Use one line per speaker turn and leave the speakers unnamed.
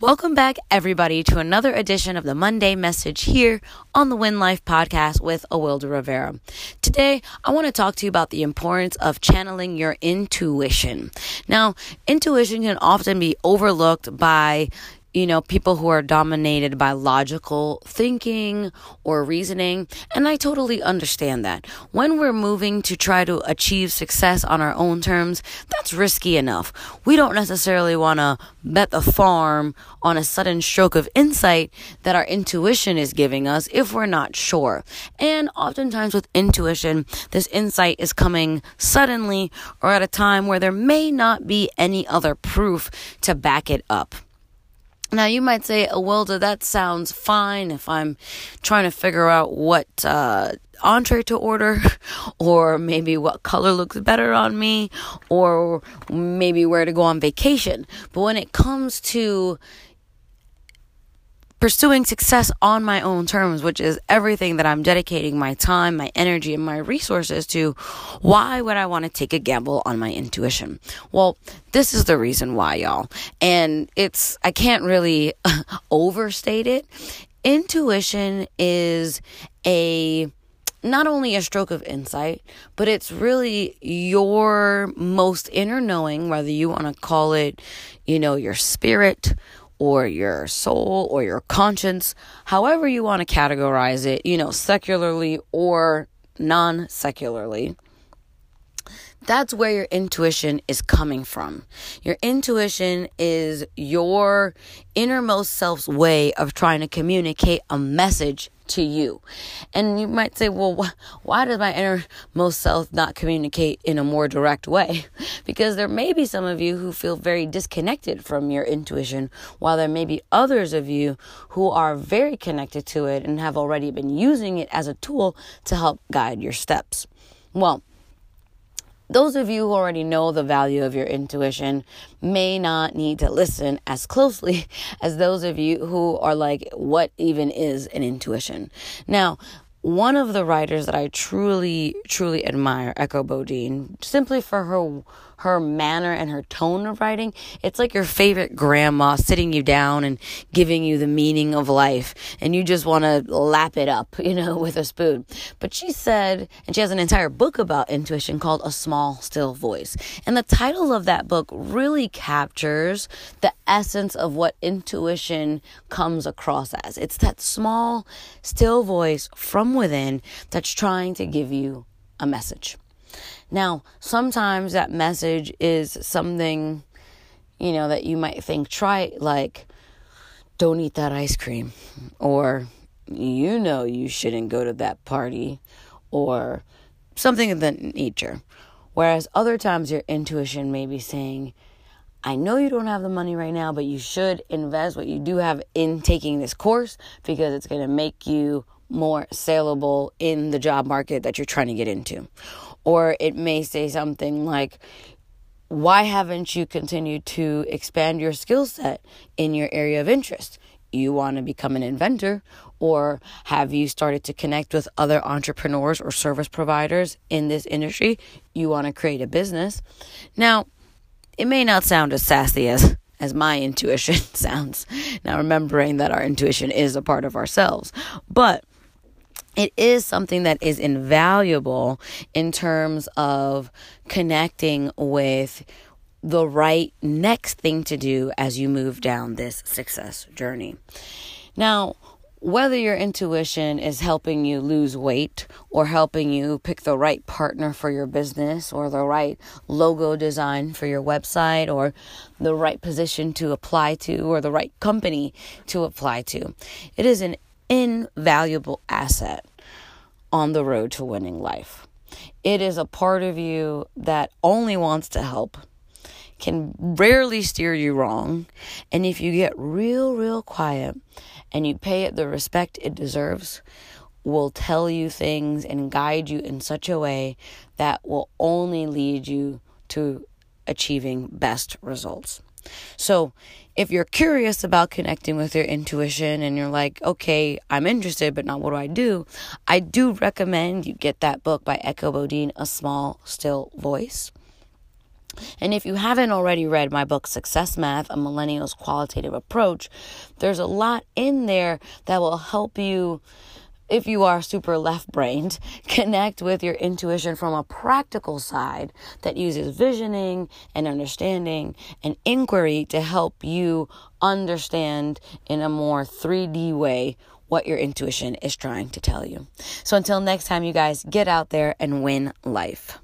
Welcome back, everybody, to another edition of the Monday Message here on the Win Life podcast with Awilda Rivera. Today, I want to talk to you about the importance of channeling your intuition. Now, intuition can often be overlooked by you know, people who are dominated by logical thinking or reasoning. And I totally understand that. When we're moving to try to achieve success on our own terms, that's risky enough. We don't necessarily want to bet the farm on a sudden stroke of insight that our intuition is giving us if we're not sure. And oftentimes with intuition, this insight is coming suddenly or at a time where there may not be any other proof to back it up. Now you might say, oh, Wilda, that sounds fine if I'm trying to figure out what uh, entree to order, or maybe what color looks better on me, or maybe where to go on vacation. But when it comes to pursuing success on my own terms, which is everything that I'm dedicating my time, my energy, and my resources to, why would I want to take a gamble on my intuition? Well, this is the reason why, y'all. And it's, I can't really overstate it. Intuition is a, not only a stroke of insight, but it's really your most inner knowing, whether you want to call it, you know, your spirit or your soul or your conscience, however you want to categorize it, you know, secularly or non secularly. That's where your intuition is coming from. Your intuition is your innermost self's way of trying to communicate a message to you. And you might say, well, wh- why does my innermost self not communicate in a more direct way? because there may be some of you who feel very disconnected from your intuition, while there may be others of you who are very connected to it and have already been using it as a tool to help guide your steps. Well, those of you who already know the value of your intuition may not need to listen as closely as those of you who are like, what even is an intuition? Now, one of the writers that I truly, truly admire, Echo Bodine, simply for her her manner and her tone of writing, it's like your favorite grandma sitting you down and giving you the meaning of life, and you just want to lap it up, you know, with a spoon. But she said, and she has an entire book about intuition called A Small Still Voice. And the title of that book really captures the essence of what intuition comes across as. It's that small, still voice from within that's trying to give you a message. Now, sometimes that message is something, you know, that you might think, try, like, don't eat that ice cream, or you know you shouldn't go to that party, or something of that nature. Whereas other times your intuition may be saying, I know you don't have the money right now, but you should invest what you do have in taking this course because it's going to make you more saleable in the job market that you're trying to get into. Or it may say something like, why haven't you continued to expand your skill set in your area of interest? You want to become an inventor, or have you started to connect with other entrepreneurs or service providers in this industry? You want to create a business. Now, it may not sound as sassy as as my intuition sounds. Now, remembering that our intuition is a part of ourselves, but it is something that is invaluable in terms of connecting with the right next thing to do as you move down this success journey. Now, whether your intuition is helping you lose weight or helping you pick the right partner for your business or the right logo design for your website or the right position to apply to or the right company to apply to, it is an invaluable asset on the road to winning life. It is a part of you that only wants to help, can rarely steer you wrong, and if you get real, real quiet and you pay it the respect it deserves, will tell you things and guide you in such a way that will only lead you to achieving best results. So, if you're curious about connecting with your intuition and you're like, okay, I'm interested, but not what do I do? I do recommend you get that book by Echo Bodine, A Small Still Voice. And if you haven't already read my book, Success Math, A Millennial's Qualitative Approach, there's a lot in there that will help you if you are super left brained, connect with your intuition from a practical side that uses visioning and understanding and inquiry to help you understand in a more 3D way what your intuition is trying to tell you. So until next time, you guys get out there and win life.